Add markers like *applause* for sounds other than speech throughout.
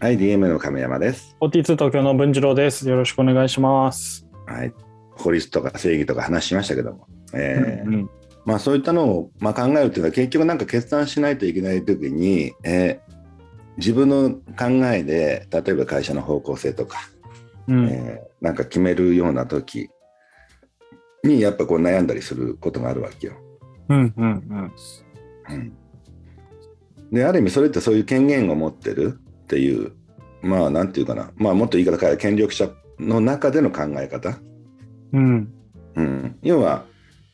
はい、DM の亀山です。OT2 東京の文次郎です。よろしくお願いします。はい。法律とか正義とか話しましたけども。えーうんまあそういったのを、まあ、考えるっていうのは結局なんか決断しないといけない時に、えー自分の考えで例えば会社の方向性とか、うんえーなんか決めるような時にやっぱこう悩んだりすることがあるわけよ。うんうんうんである意味それってそういう権限を持ってるっていうまあなんていうかな、まあ、もっと言い方変え権力者の中での考え方、うん。うん、要は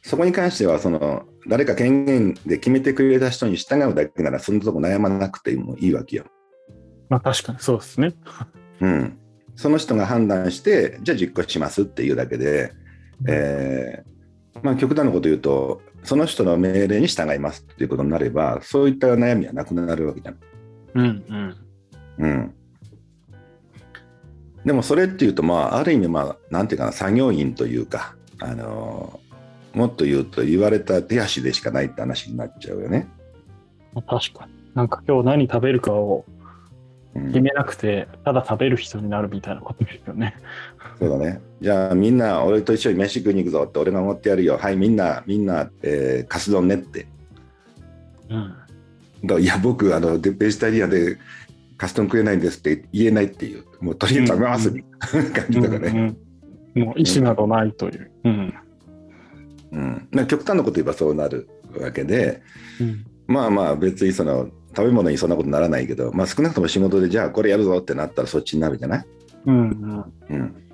そこに関してはその誰か権限で決めてくれた人に従うだけならそんなとこ悩まなくてもいいわけよ。まあ確かにそうですね。うん、その人が判断してじゃあ実行しますっていうだけで、えーまあ、極端なこと言うとその人の命令に従いますっていうことになればそういった悩みはなくなるわけじゃん。うんうん。うん、でもそれっていうと、まあ、ある意味、まあ、なんていうかな作業員というか、あのーもっと言うと言われた手足でしかないって話になっちゃうよね。まあ確かに。なんか今日何食べるかをうん決めなくて、ただ食べる人になるみたいなことですよね。そうだね。じゃあみんな俺と一緒に飯食いに行くぞって俺が思ってやるよ。はい、みんな、みんな、えーカツ丼ねって。うんだいや、僕、あの、でベジタリアンでカツ丼食えないんですって言えないっていう、もうとりあえず食べますみたいな感じだからね。うんうん。もう意思などないという。うん。うん、まあ極端なこと言えばそうなるわけで、うん。まあまあ別にその食べ物にそんなことならないけど、まあ、少なくとも仕事でじゃあこれやるぞってなったらそっちになるじゃない、うん。うん。うん。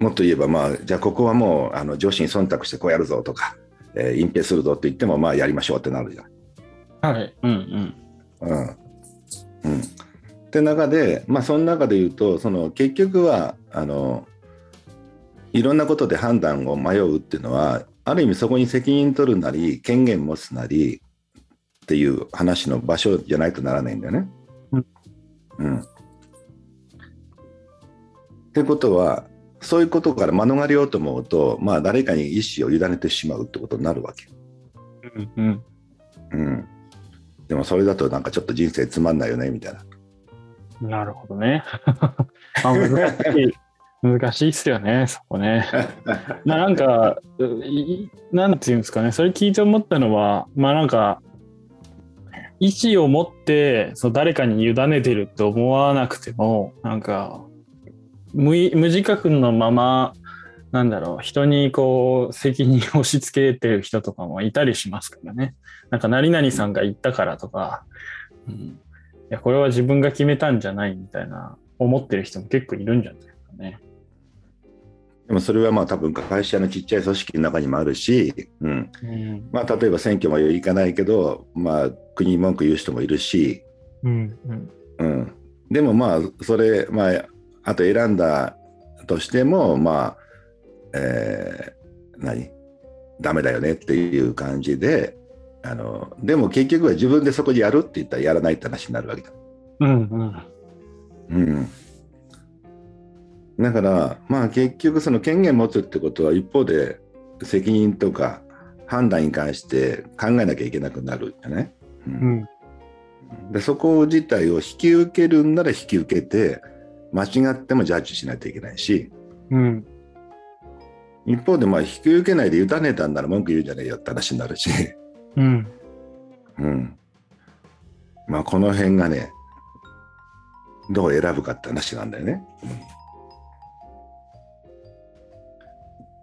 もっと言えばまあじゃあここはもうあの上司に忖度してこうやるぞとか、えー隠蔽するぞって言ってもまあやりましょうってなるじゃん。はい。うんうん。うんうん、って中でまあその中で言うとその結局はあのいろんなことで判断を迷うっていうのはある意味そこに責任取るなり権限持つなりっていう話の場所じゃないとならないんだよね。うん。うん。ってことはそういうことから免れようと思うと、まあ、誰かに意思を委ねてしまうってことになるわけ。うん。うん。うん、でもそれだとなんかちょっと人生つまんないよねみたいな。なるほどね。*laughs* あ難しい。*laughs* 難しいっすよね、そこね。*laughs* まあなんか、いなんていうんですかね、それ聞いて思ったのは、まあなんか、意思を持ってそう誰かに委ねてるって思わなくても、なんか、無無自覚のまま、なんだろう、人にこう、責任を押し付けてる人とかもいたりしますからね。なんか、何々さんが言ったからとか、うん、いや、これは自分が決めたんじゃないみたいな、思ってる人も結構いるんじゃないですかね。でもそれはまあ多分会社のちっちゃい組織の中にもあるし、うんうん。まあ、例えば選挙もいかないけど、まあ、国に文句言う人もいるし、うん。うん。うん、でもまあそれ、まあ、あと選んだとしてもまあ、えー何？ダメだよねっていう感じであのでも結局は自分でそこでやるって言ったらやらないって話になるわけだ。うん。うん。うん、だからまあ結局その権限持つってことは一方で責任とか判断に関して考えなきゃいけなくなるよね。うんうん。でそこ自体を引き受けるんなら引き受けて間違ってもジャッジしないといけないしうん。一方でまあ引き受けないで委ねたんなら文句言うんじゃねえよって話になるし、うん。うん、まあこの辺がねどう選ぶかって話なんだよね。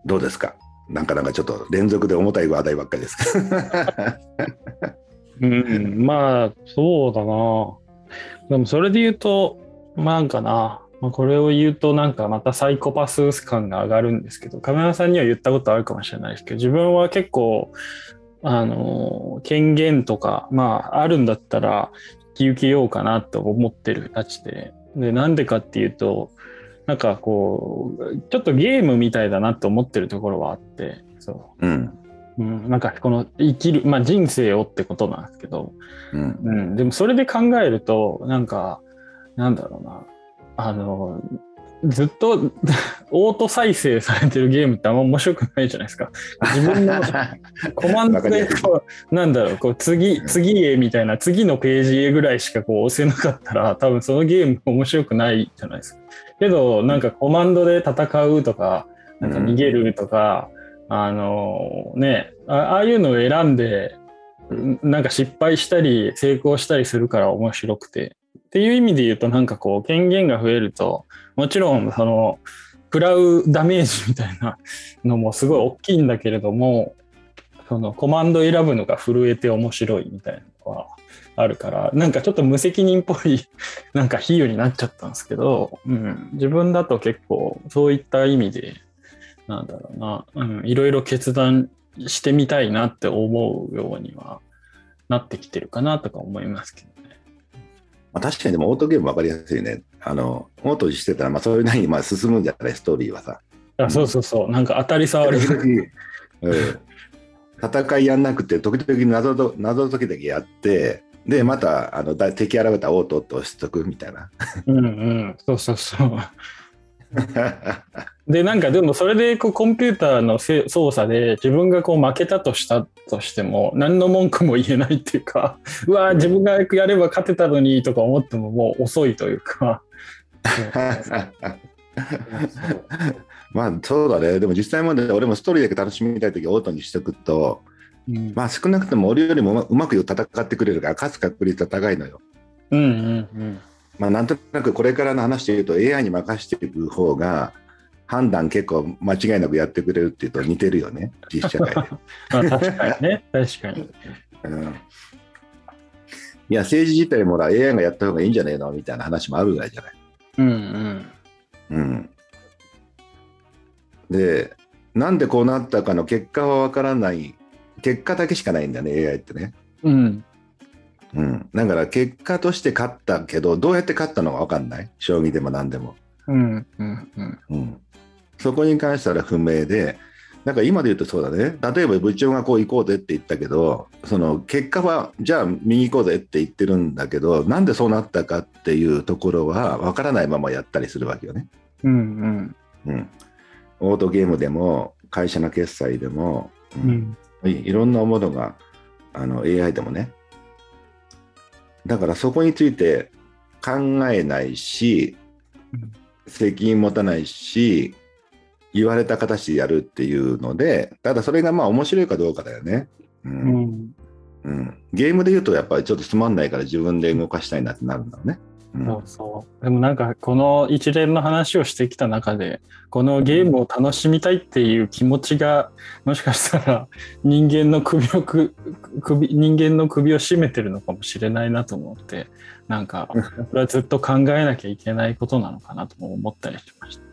どうですか？なんかなんかちょっと連続で重たい話題ばっかりですか *laughs* うん。まあ、そうだな。でも、それで言うと、まあなんかな、まあ、これを言うとなんかまたサイコパス感が上がるんですけど、亀山さんには言ったことあるかもしれないですけど、自分は結構、あの、権限とか、まあ、あるんだったら、引き受けようかなと思ってるたちで、で、なんでかっていうと、なんかこう、ちょっとゲームみたいだなと思ってるところはあって、そう。うん。うん、なんかこの生きる、まあ人生をってことなんですけど、うん。うん、でもそれで考えると、なんか、なんだろうな、あの、ずっと *laughs* オート再生されてるゲームってあんま面白くないじゃないですか。自分の *laughs* コマンドでこう、なんだろう、こう次、次へみたいな、次のページへぐらいしかこう押せなかったら、多分そのゲーム面白くないじゃないですか。けど、なんかコマンドで戦うとか、なんか逃げるとか、あのねあ、ああいうのを選んで、なんか失敗したり成功したりするから面白くて。っていう意味で言うとなんかこう権限が増えるともちろんその食らうダメージみたいなのもすごい大きいんだけれどもそのコマンド選ぶのが震えて面白いみたいなのはあるからなんかちょっと無責任っぽい *laughs* なんか比喩になっちゃったんですけど、うん、自分だと結構そういった意味でなんだろうな、うん、いろいろ決断してみたいなって思うようにはなってきてるかなとか思いますけど。まあ、確かにでもオートゲーム分かりやすいね。あのオートしてたら、まあ、それなりにまあ進むんじゃないストーリーはさ。あそうそうそう、なんか当たり障り。うん、戦いやんなくて、時々謎謎解きだけやって、で、またあの敵現れたオートって押しとくみたいな。うんうん、そうそうそう。*laughs* でなんかでもそれでこうコンピューターの操作で自分がこう負けたとしたとしても何の文句も言えないっていうか *laughs* うわ自分がやれば勝てたのにとか思ってももう遅いというか。*laughs* まあそうだねでも実際まで俺もストーリーだけ楽しみたい時オートにしておくと、うん、まあ少なくとも俺よりもうまく戦ってくれるから勝つ確率は高いのよ。うんうんうんまあ、なんとなくこれからの話で言うと AI に任せていく方が判断結構間違いなくやってくれるっていうと似てるよね。実社会で。*laughs* 確かにね。確かに、うん、いや政治自体もら AI がやった方がいいんじゃねえのみたいな話もあるぐらいじゃない。うんうん。うん。でなんでこうなったかの結果はわからない。結果だけしかないんだね AI ってね。うん。うん、だから結果として勝ったけどどうやって勝ったのか分かんない。将棋でも何でも、うんうんうん。うん、そこに関しては不明でなんか今で言うとそうだね。例えば部長がこう行こうぜって言ったけどその結果はじゃあ右行こうぜって言ってるんだけどなんでそうなったかっていうところは分からないままやったりするわけよね。うんうん。うん、オートゲームでも会社の決済でも、うん、いろんなものがあの AI でもね。だからそこについて考えないし、責任持たないし、言われた形でやるっていうので、ただそれがまあ面白いかどうかだよね。うん。うん、うん、ゲームで言うとやっぱりちょっとつまんないから自分で動かしたいなってなるんだろうね。そうそう。でもなんかこの一連の話をしてきた中でこのゲームを楽しみたいっていう気持ちがもしかしたら人間の首をく首人間の首を絞めてるのかもしれないなと思ってなんかこれはずっと考えなきゃいけないことなのかなと思ったりしました。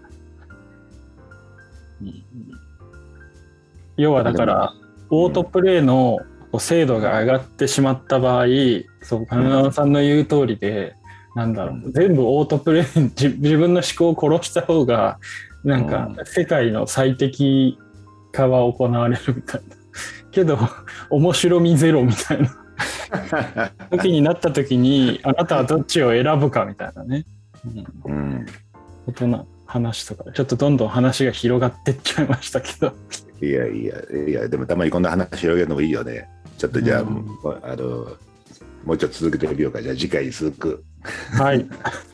要はだからオートプレイの精度が上がってしまった場合そう金沢さんの言う通りでなんだろう、全部オートプレイ *laughs* 自分の思考を殺した方がなんか世界の最適化は行われるみたいな。*laughs* けど面白みゼロみたいな。*laughs* 時になった時にあなたはどっちを選ぶかみたいなね、うん、うん、大人話とかちょっとどんどん話が広がってっちゃいましたけど。いやいやいやでもたまにこんな話広げるのもいいよね。ちょっとじゃあ、うん、あのもうちょっと続けてみようか。じゃあ次回に続く。はい。*laughs*